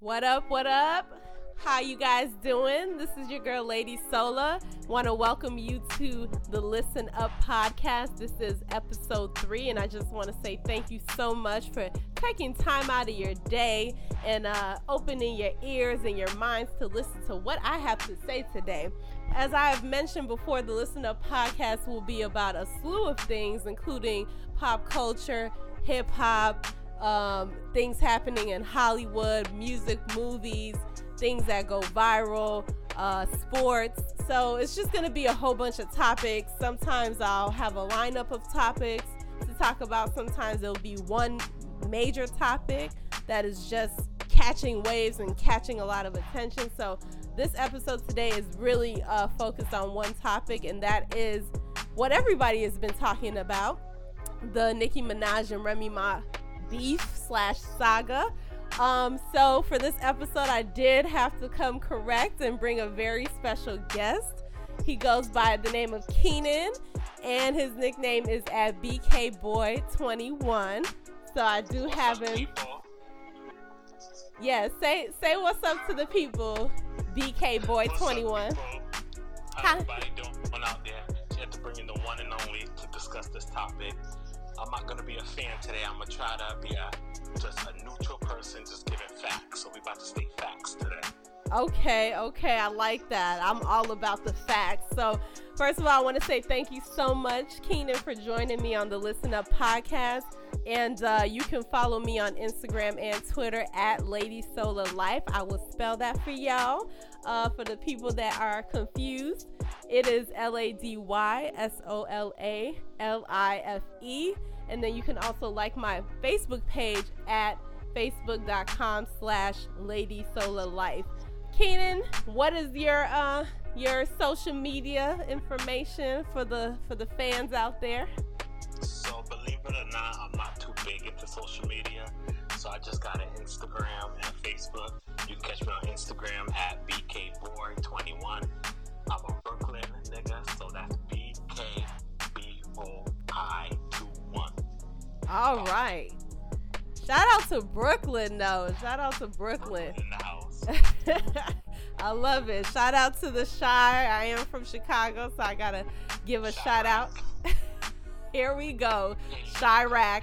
What up? What up? How you guys doing? This is your girl Lady Sola. Want to welcome you to the Listen Up podcast. This is episode 3 and I just want to say thank you so much for taking time out of your day and uh, opening your ears and your minds to listen to what I have to say today. As I have mentioned before, the Listen Up podcast will be about a slew of things including pop culture, hip hop, um, things happening in Hollywood, music, movies, things that go viral, uh, sports. So it's just going to be a whole bunch of topics. Sometimes I'll have a lineup of topics to talk about. Sometimes it'll be one major topic that is just catching waves and catching a lot of attention. So this episode today is really uh, focused on one topic, and that is what everybody has been talking about the Nicki Minaj and Remy Ma beef slash saga. Um, so for this episode, I did have to come correct and bring a very special guest. He goes by the name of Keenan, and his nickname is at BK Boy 21. So I do have him. Yeah, say say what's up to the people, BK Boy 21. How everybody doing out there? You have to bring in the one and only to discuss this topic. I'm not gonna be a fan today. I'm gonna try to be a just a neutral person, just giving facts. So we about to state facts today. Okay, okay, I like that. I'm all about the facts. So, first of all, I want to say thank you so much, Keenan, for joining me on the Listen Up podcast. And uh, you can follow me on Instagram and Twitter at Lady Sola Life. I will spell that for y'all. Uh, for the people that are confused, it is L A D Y S O L A L I F E. And then you can also like my Facebook page at facebook.com slash Lady Life. Keenan, what is your uh your social media information for the for the fans out there? So believe it or not, I'm not too big into social media. So I just got an Instagram and Facebook. You can catch me on Instagram at BKBoy21. I'm a Brooklyn nigga, so that's B K B O I 21. All right. Shout out to Brooklyn though. Shout out to Brooklyn. In the house. I love it. Shout out to the Shire. I am from Chicago, so I gotta give a shout out. Here we go. Chiraq.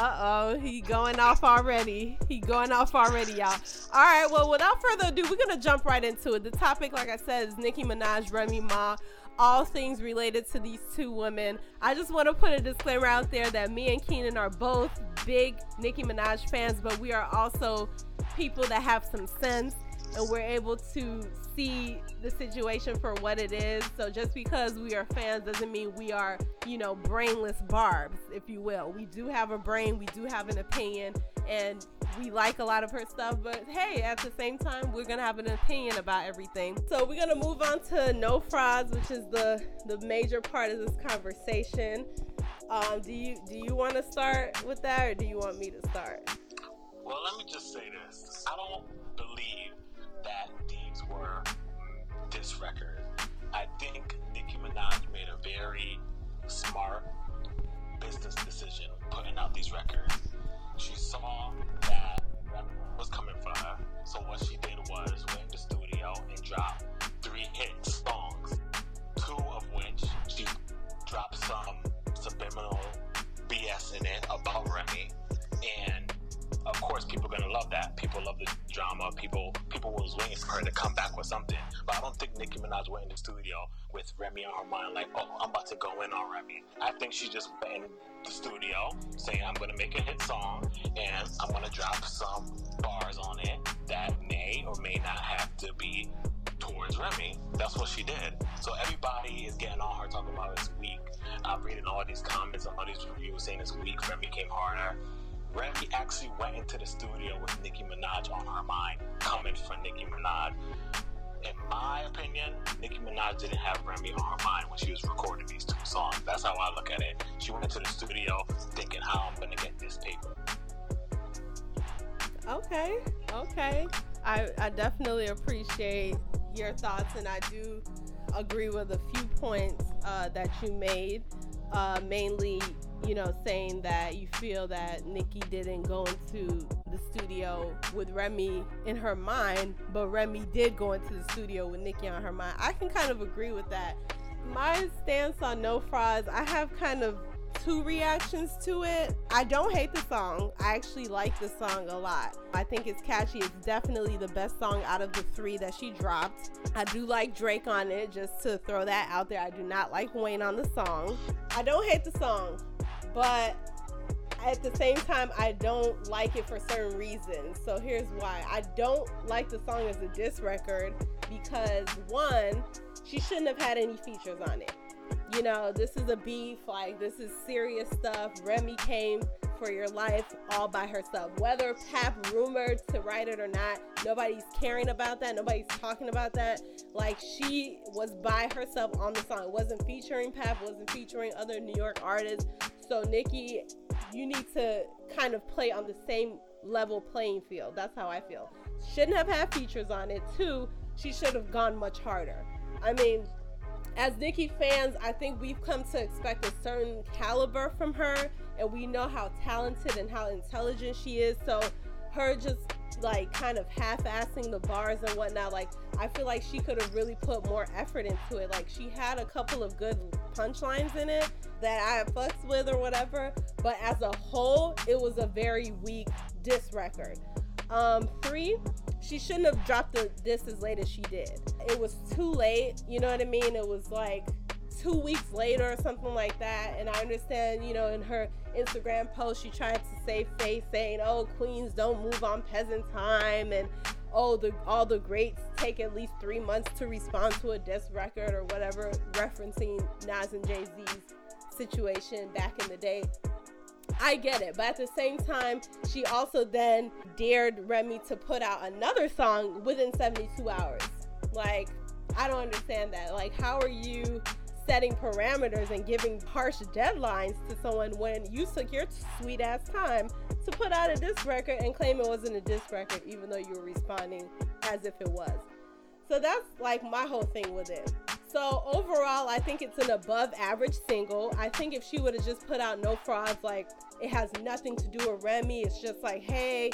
Uh oh, he going off already. He going off already, y'all. All right, well, without further ado, we're gonna jump right into it. The topic, like I said, is Nicki Minaj, Remy Ma, all things related to these two women. I just want to put a disclaimer out there that me and Keenan are both big Nicki Minaj fans, but we are also people that have some sense and we're able to see the situation for what it is. So just because we are fans doesn't mean we are, you know, brainless barbs, if you will. We do have a brain, we do have an opinion, and we like a lot of her stuff, but hey, at the same time, we're gonna have an opinion about everything. So we're gonna move on to no frauds, which is the the major part of this conversation. Um, do you do you want to start with that, or do you want me to start? Well, let me just say this. I don't believe that these were this record. I think Nicki Minaj made a very smart business decision putting out these records. Remy on her mind, like, oh, I'm about to go in on Remy. I think she just went in the studio saying, I'm gonna make a hit song and I'm gonna drop some bars on it that may or may not have to be towards Remy. That's what she did. So everybody is getting on her talking about it's weak. I'm reading all these comments and all these reviews saying it's weak. Remy came harder. Remy actually went into the studio with Nicki Minaj on her mind, coming for Nicki Minaj. In my opinion, Nicki Minaj didn't have Remy on her mind when she was recording these two songs. That's how I look at it. She went into the studio thinking how I'm gonna get this paper. Okay, okay. I, I definitely appreciate your thoughts, and I do agree with a few points uh, that you made. Uh, mainly, you know, saying that you feel that Nicki didn't go into the studio with Remy in her mind, but Remy did go into the studio with Nicki on her mind. I can kind of agree with that. My stance on No Frauds, I have kind of two reactions to it. I don't hate the song. I actually like the song a lot. I think it's catchy. It's definitely the best song out of the three that she dropped. I do like Drake on it, just to throw that out there. I do not like Wayne on the song. I don't hate the song, but at the same time, I don't like it for certain reasons. So here's why. I don't like the song as a diss record because one, she shouldn't have had any features on it. You know, this is a beef, like this is serious stuff. Remy came for your life all by herself. Whether Pap rumored to write it or not, nobody's caring about that. Nobody's talking about that. Like she was by herself on the song. Wasn't featuring Pap, wasn't featuring other New York artists. So Nikki, you need to kind of play on the same level playing field. That's how I feel. Shouldn't have had features on it. Two, she should have gone much harder. I mean, as Nikki fans, I think we've come to expect a certain caliber from her, and we know how talented and how intelligent she is. So, her just like kind of half-assing the bars and whatnot, like I feel like she could have really put more effort into it. Like she had a couple of good punchlines in it that I fucks with or whatever, but as a whole, it was a very weak diss record. Um, three, she shouldn't have dropped the disc as late as she did. It was too late, you know what I mean? It was like two weeks later or something like that. And I understand, you know, in her Instagram post, she tried to save face, saying, "Oh, queens don't move on peasant time," and oh, the all the greats take at least three months to respond to a diss record or whatever, referencing Nas and Jay Z's situation back in the day. I get it, but at the same time, she also then dared Remy to put out another song within 72 hours. Like, I don't understand that. Like, how are you setting parameters and giving harsh deadlines to someone when you took your sweet ass time to put out a disc record and claim it wasn't a disc record, even though you were responding as if it was? So that's like my whole thing with it. So overall, I think it's an above average single. I think if she would have just put out No Frauds, like it has nothing to do with Remy. It's just like, hey,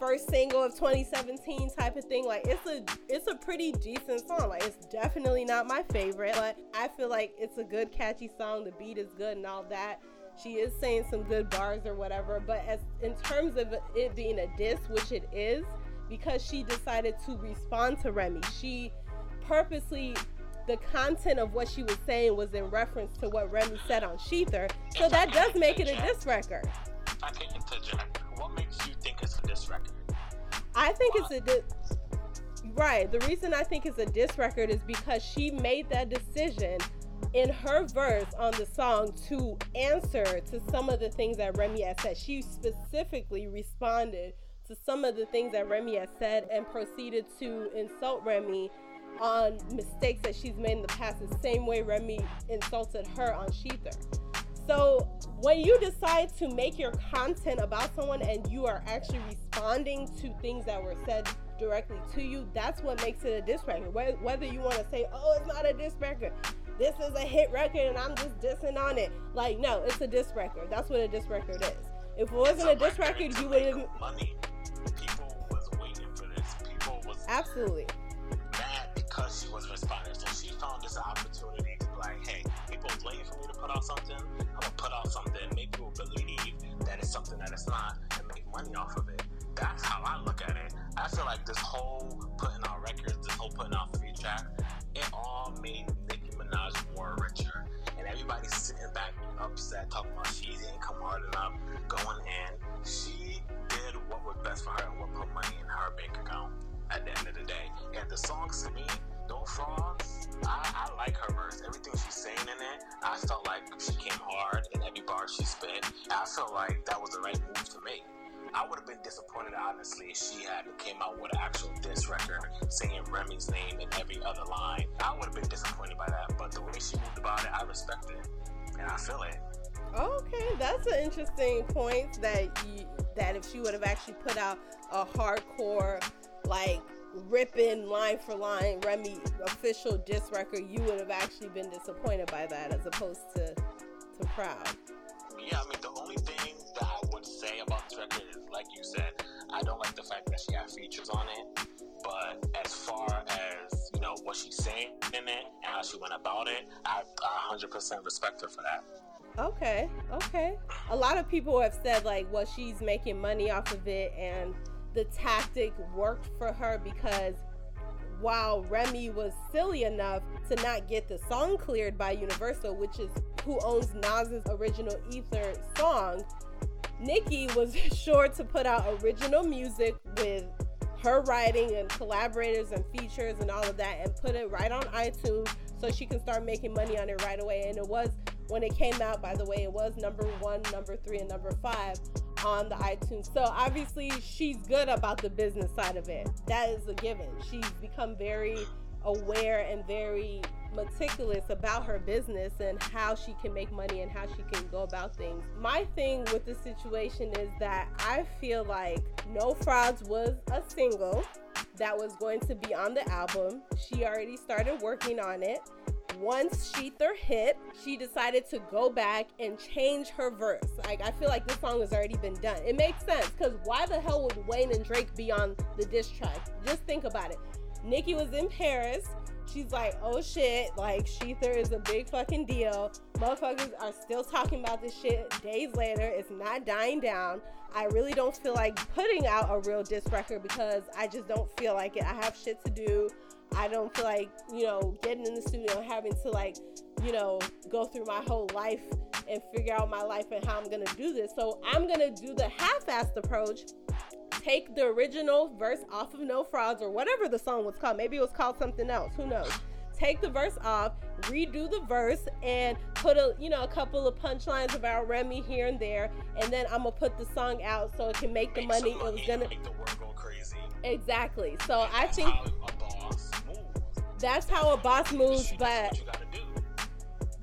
first single of 2017 type of thing. Like it's a it's a pretty decent song. Like it's definitely not my favorite, but I feel like it's a good catchy song. The beat is good and all that. She is saying some good bars or whatever, but as in terms of it being a diss, which it is, because she decided to respond to Remy. She purposely the content of what she was saying was in reference to what Remy said on Shether. So that does make it a diss record. I can interject. What makes you think it's a diss record? I think it's a diss. Right. The reason I think it's a diss record is because she made that decision in her verse on the song to answer to some of the things that Remy had said. She specifically responded to some of the things that Remy had said and proceeded to insult Remy on mistakes that she's made in the past, the same way Remy insulted her on Shether. So when you decide to make your content about someone and you are actually responding to things that were said directly to you, that's what makes it a diss record. Whether you want to say, oh, it's not a diss record, this is a hit record and I'm just dissing on it. Like, no, it's a diss record. That's what a diss record is. If it wasn't a diss record, you wouldn't. Money. People was waiting for this. People was absolutely because she was responding. So she found this opportunity to be like, hey, people waiting for me to put out something. I'm gonna put out something, make people believe that it's something that it's not, and make money off of it. That's how I look at it. I feel like this whole putting out records, this whole putting out free track, it all made Nicki Minaj more richer. And everybody's sitting back upset, talking about she didn't come hard enough, going in. She did what was best for her and what put money in her bank account at the end of the day. And the songs to me, Frauds, I, I like her verse. Everything it, I felt like she came hard in every bar she spit. I felt like that was the right move to make. I would have been disappointed, honestly, if she had came out with an actual diss record saying Remy's name in every other line. I would have been disappointed by that. But the way she moved about it, I respect it, and I feel it. Okay, that's an interesting point. That you, that if she would have actually put out a hardcore like ripping line for line Remy official diss record, you would have actually been disappointed by that as opposed to to proud. Yeah, I mean the only thing that I would say about this record is like you said, I don't like the fact that she had features on it. But as far as you know what she's saying in it and how she went about it, I, I 100% respect her for that. Okay, okay. A lot of people have said like, well, she's making money off of it, and the tactic worked for her because while Remy was silly enough to not get the song cleared by Universal, which is who owns Nas's original Ether song, Nicki was sure to put out original music with her writing and collaborators and features and all of that and put it right on iTunes so she can start making money on it right away. And it was when it came out, by the way, it was number one, number three, and number five on the iTunes. So obviously she's good about the business side of it. That is a given. She's become very aware and very meticulous about her business and how she can make money and how she can go about things. My thing with the situation is that I feel like No Frauds was a single that was going to be on the album. She already started working on it once Shether hit, she decided to go back and change her verse. Like I feel like this song has already been done. It makes sense because why the hell would Wayne and Drake be on the diss track? Just think about it. Nicki was in Paris. She's like, oh shit, like Shether is a big fucking deal. Motherfuckers are still talking about this shit days later. It's not dying down. I really don't feel like putting out a real diss record because I just don't feel like it. I have shit to do. I don't feel like, you know, getting in the studio and having to like, you know, go through my whole life and figure out my life and how I'm gonna do this. So I'm gonna do the half-assed approach. Take the original verse off of No Frauds or whatever the song was called. Maybe it was called something else. Who knows? Take the verse off, redo the verse, and put a you know a couple of punchlines about Remy here and there, and then I'm gonna put the song out so it can make the money. It was gonna make the world go crazy. Exactly. So I think that's how a boss moves, but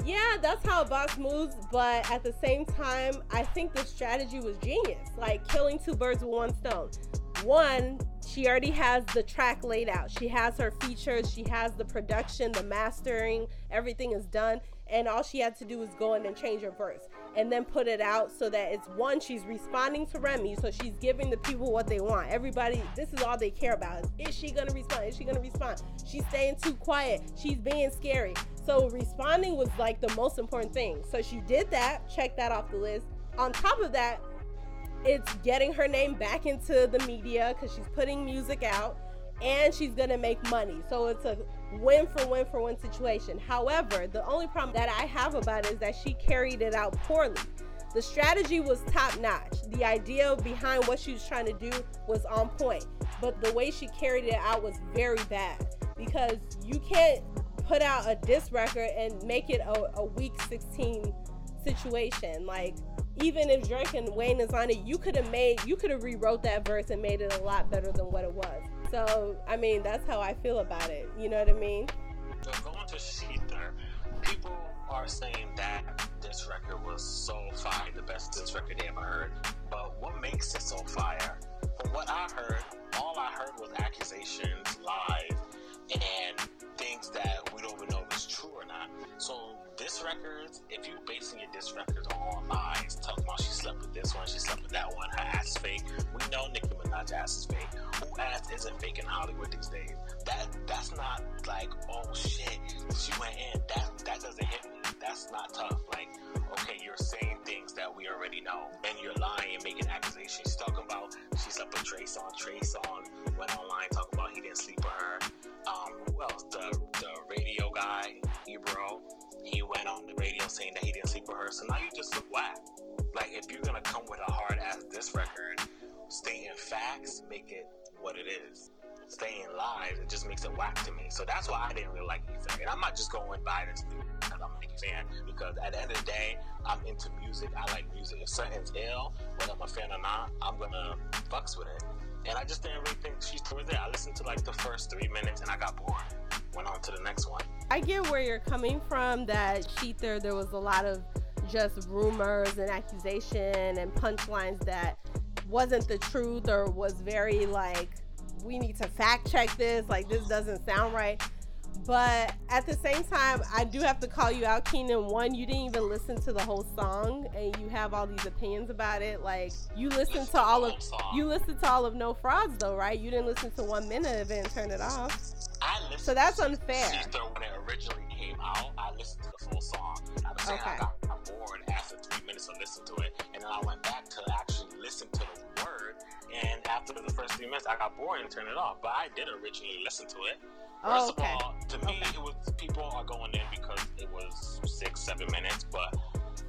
yeah, that's how a boss moves. But at the same time, I think the strategy was genius, like killing two birds with one stone. One, she already has the track laid out. She has her features, she has the production, the mastering, everything is done and all she had to do was go in and change her verse and then put it out so that it's one she's responding to Remy so she's giving the people what they want. Everybody this is all they care about. Is, she gonna respond? Is she gonna respond? She's staying too quiet. She's being scary. So responding was like the most important thing. So she did that. Check that off the list. On top of that it's getting her name back into the media because she's putting music out and she's gonna make money. So it's a win for win for win situation. However, the only problem that I have about it is that she carried it out poorly. The strategy was top notch. The idea behind what she was trying to do was on point, but the way she carried it out was very bad because you can't put out a disc record and make it a, a weak 16 situation. Like, even if Drake and Wayne is on it, you could have made, you could have rewrote that verse and made it a lot better than what it was. So, I mean, that's how I feel about it. You know what I mean? So, going to Shether, people are saying that this record was so fire, the best this record they ever heard. But what makes it so fire? From what I heard, all I heard was accusations, lies, and things that Records, if you basing your diss records on lies, talking about she slept with this one, she slept with that one, her ass is fake. We know Nicki Minaj's ass is fake. Who ass isn't fake in Hollywood these days? That that's not like, oh shit, she went in. That that doesn't hit me. That's not tough. Like, okay, you're saying things that we already know, and you're lying and making accusations. She's talking about she slept with Trey Songz Trey Songz went online talking about he didn't sleep with her. Um, who else? The the radio guy, Ebro. He went on the radio saying that he didn't sleep with her. So now you just look whack. Like if you're gonna come with a hard ass this record, stay in facts, make it what it is. Staying live, it just makes it whack to me. So that's why I didn't really like Ether. And I'm not just going by this because I'm a fan. Because at the end of the day, I'm into music. I like music. If something's ill, whether I'm a fan or not, I'm gonna fucks with it. And I just didn't really think she's was there. I listened to like the first three minutes and I got bored. Went on to the next one. I get where you're coming from. That Shether, there was a lot of just rumors and accusation and punchlines that wasn't the truth or was very like we need to fact check this like this doesn't sound right But at the same time, I do have to call you out, Keenan. One, you didn't even listen to the whole song, and you have all these opinions about it. Like you listened to all of you listened to all of No Frauds, though, right? You didn't listen to one minute of it and turn it off. Listened so that's unfair. when it originally came out, I listened to the full song. I was saying okay. I got bored after three minutes of listening to it, and then I went back to actually listen to the word. And after the first three minutes, I got bored and turned it off. But I did originally listen to it. First oh, okay. of all, to me, okay. it was people are going in because it was six, seven minutes, but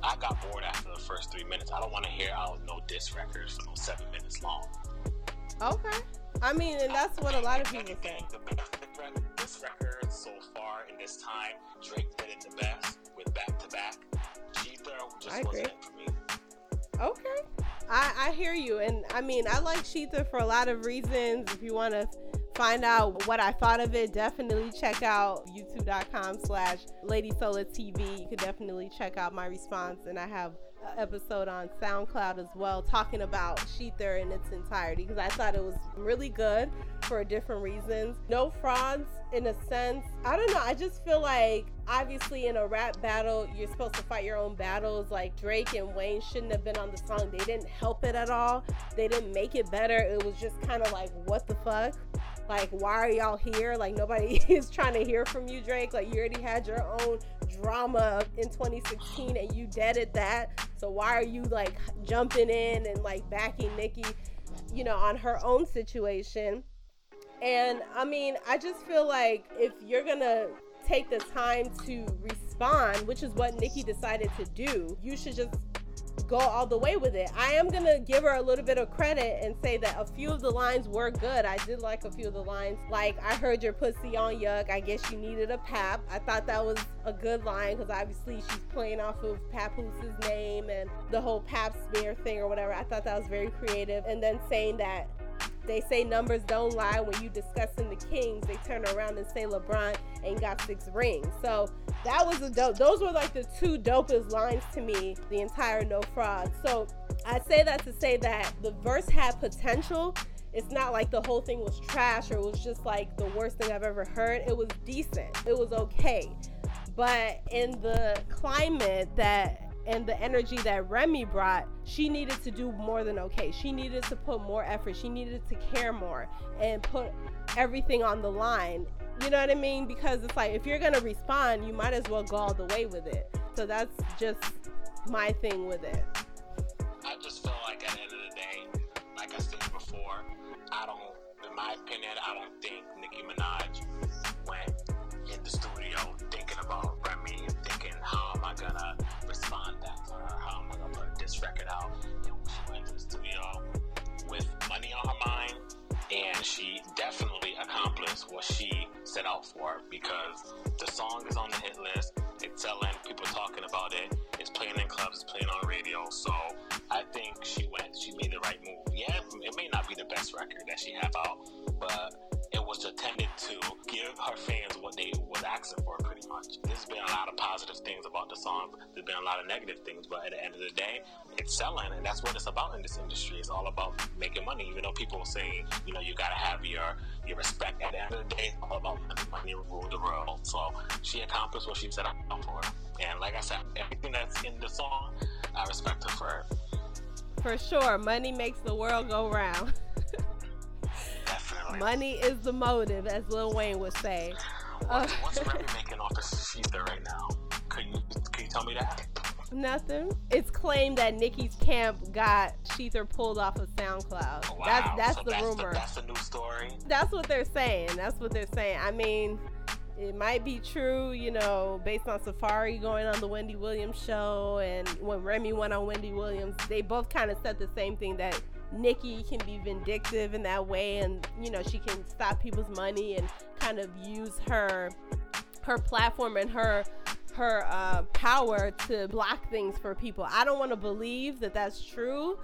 I got bored after the first three minutes. I don't want to hear out no diss records for those seven minutes long. Okay. I mean, and that's what a lot of people say. The best record so far in this time, Drake did it the best with back to back. Just I wasn't agree. for me. Okay. I, I hear you. And I mean, I like Shether for a lot of reasons. If you want to find out what I thought of it, definitely check out youtube.com slash Lady Sola TV. You could definitely check out my response. And I have episode on SoundCloud as well talking about Shether in its entirety because I thought it was really good for different reasons. No frauds in a sense. I don't know. I just feel like obviously in a rap battle, you're supposed to fight your own battles. Like Drake and Wayne shouldn't have been on the song. They didn't help it at all. They didn't make it better. It was just kind of like, what the fuck? Like, why are y'all here? Like, nobody is trying to hear from you, Drake. Like, you already had your own drama in 2016 and you deaded that. So, why are you like jumping in and like backing Nikki, you know, on her own situation? And I mean, I just feel like if you're gonna take the time to respond, which is what Nikki decided to do, you should just go all the way with it. I am gonna give her a little bit of credit and say that a few of the lines were good. I did like a few of the lines. Like, I heard your pussy on yuck. I guess you needed a pap. I thought that was a good line because obviously she's playing off of Papoose' name and the whole pap smear thing or whatever. I thought that was very creative. And then saying that they say numbers don't lie. When you discussing the Kings, they turn around and say LeBron ain't got six rings. So that was a dope. Those were like the two dopest lines to me the entire No Fraud. So I say that to say that the verse had potential. It's not like the whole thing was trash or it was just like the worst thing I've ever heard. It was decent. It was okay. But in the climate that and the energy that Remy brought, she needed to do more than okay. She needed to put more effort. She needed to care more and put everything on the line. You know what I mean? Because it's like if you're gonna respond, you might as well go all the way with it. So that's just my thing with it. I just feel like at the end of the day, like I said before, I don't, in my opinion, I don't think Nicki Minaj went in the studio thinking about Remy and thinking, how am I gonna this record out? She went to the studio with money on her mind, and she definitely accomplished what she set out for because the song is on the hit list. It's selling. People talking about it. It's playing in clubs. It's playing on radio. So I think she went. She made the right move. Yeah, it may not be the best record that she have out, but it was intended to give her fans what they was asking for, much. There's been a lot of positive things about the song. There's been a lot of negative things, but at the end of the day, it's selling, and that's what it's about in this industry. It's all about making money. Even though people say, you know, you gotta have your your respect. At the end of the day, it's all about money. Money rule the world. So she accomplished what she set out for. And like I said, everything that's in the song, I respect her for it. For sure, money makes the world go round. Definitely. Money is the motive, as Lil Wayne would say. What's, uh, what's Remy making off this ether right now? Can you, can you tell me that? Nothing. It's claimed that Nicki's camp got Shether pulled off of SoundCloud. Oh, wow. That's that's so the that's rumor. The, that's a new story. That's what they're saying. That's what they're saying. I mean, it might be true, you know, based on Safaree going on the Wendy Williams show and when Remy went on Wendy Williams, they both kind of said the same thing that Nicki can be vindictive in that way and you know she can stop people's money and kind of use her her platform and her her uh, power to block things for people. I don't want to believe that that's true,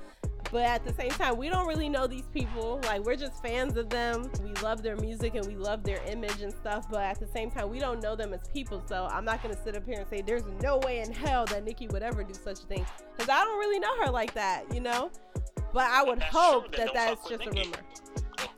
but at the same time, we don't really know these people. Like we're just fans of them. We love their music and we love their image and stuff, but at the same time, we don't know them as people. So I'm not gonna sit up here and say there's no way in hell that Nicki would ever do such a thing because I don't really know her like that, you know. But I would hope that that's just a rumor.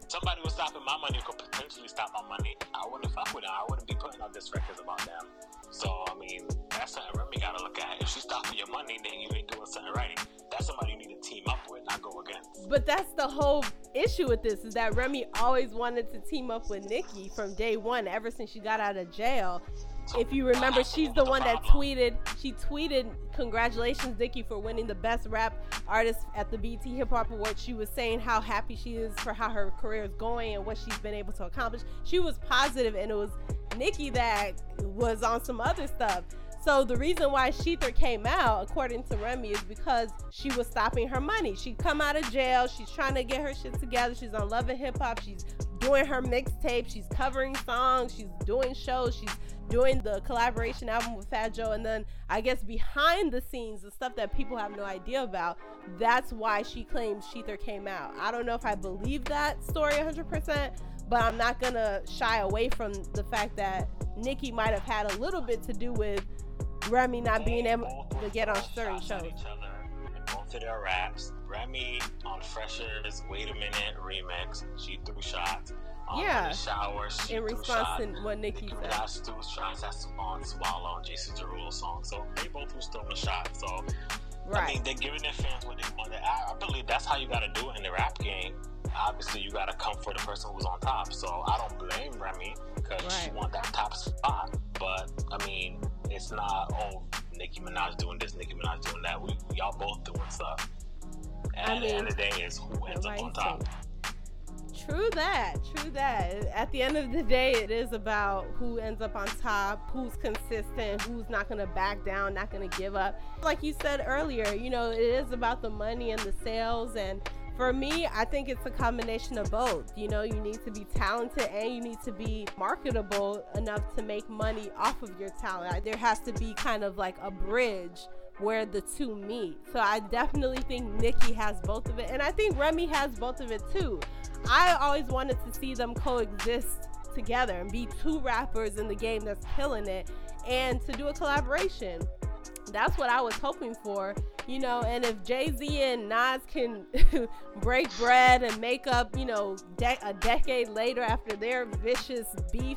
Somebody was stopping my money could potentially stop my money. I wouldn't fuck with them. I wouldn't be putting out this records about them. So I mean, that's something Remy gotta look at. If she's stopping your money, then you ain't doing something right. That's somebody you need to team up with, not go against. But that's the whole issue with this is that Remy always wanted to team up with Nicki from day one, ever since she got out of jail. If you remember, she's the one that tweeted. She tweeted, "Congratulations, Nicki, for winning the Best Rap Artist at the BET Hip Hop Awards." She was saying how happy she is for how her career is going and what she's been able to accomplish. She was positive, and it was Nicki that was on some other stuff. So the reason why ShETHER came out, according to Remy, is because she was stopping her money. She come out of jail. She's trying to get her shit together. She's on Love and Hip Hop. She's doing her mixtape. She's covering songs. She's doing shows. She's doing the collaboration album with Fat Joe. And then I guess behind the scenes, the stuff that people have no idea about, that's why she claims ShETHER came out. I don't know if I believe that story 100%, but I'm not gonna shy away from the fact that Nicki might have had a little bit to do with Remy not being able to get on certain shows. Of their raps. Remy on Phresher's Wait a Minute remix, she threw shots. Um, yeah. In the shower, she in response to what Nicki said. Minaj threw shots that's on Swalla and Jason Derulo song. So they both was throwing a shot. So Right. I mean, they're giving their fans what they want. I, I believe that's how you got to do it in the rap game. Obviously, you got to come for the person who's on top. So I don't blame Remy because she want that top spot. But I mean, it's not oh Nicki Minaj doing this, Nicki Minaj doing that. We, we all both doing stuff. And I at the end of the day, is who ends up on top. True that. True that. At the end of the day, it is about who ends up on top, who's consistent, who's not going to back down, not going to give up. Like you said earlier, you know, it is about the money and the sales. And for me, I think it's a combination of both. You know, you need to be talented and you need to be marketable enough to make money off of your talent. There has to be kind of like a bridge where the two meet. So I definitely think Nicki has both of it. And I think Remy has both of it too. I always wanted to see them coexist together and be two rappers in the game that's killing it and to do a collaboration. That's what I was hoping for, you know. And if Jay Z and Nas can break bread and make up, you know, de- a decade later after their vicious beef,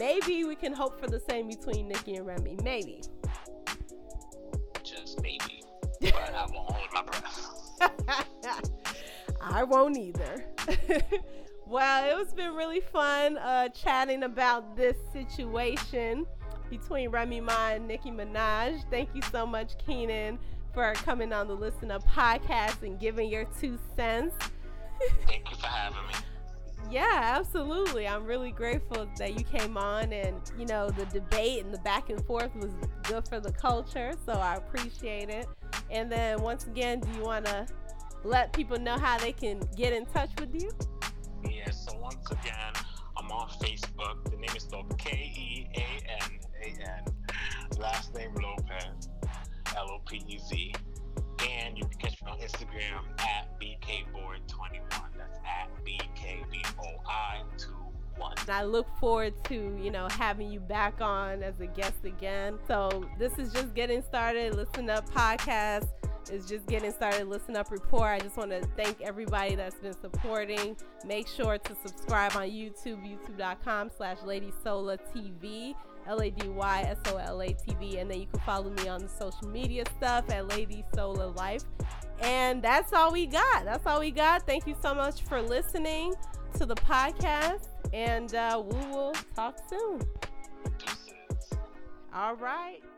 maybe we can hope for the same between Nicki and Remy. Maybe. Just maybe. But I won't hold my breath. I won't either. well, it's been really fun uh, chatting about this situation between Remy Ma and Nicki Minaj. Thank you so much, Keenan, for coming on the Listen Up podcast and giving your two cents. Thank you for having me. Yeah, absolutely. I'm really grateful that you came on and, you know, the debate and the back and forth was good for the culture. So I appreciate it. And then once again, do you want to let people know how they can get in touch with you? Yeah, so once again, I'm on Facebook. The name is spelled K E A N A N. Last name Lopez, L O P E Z. And you can catch me on Instagram at BKBoy21. That's at BKBOI21. And I look forward to, you know, having you back on as a guest again. So this is just getting started. Listen Up podcast is just getting started. Listen Up Report. I just want to thank everybody that's been supporting. Make sure to subscribe on YouTube, youtube.com slash Lady Sola TV. L-A-D-Y-S-O-L-A-T-V. And then you can follow me on the social media stuff at Lady Sola Life. And that's all we got. That's all we got. Thank you so much for listening to the podcast. And uh, we will talk soon. All right.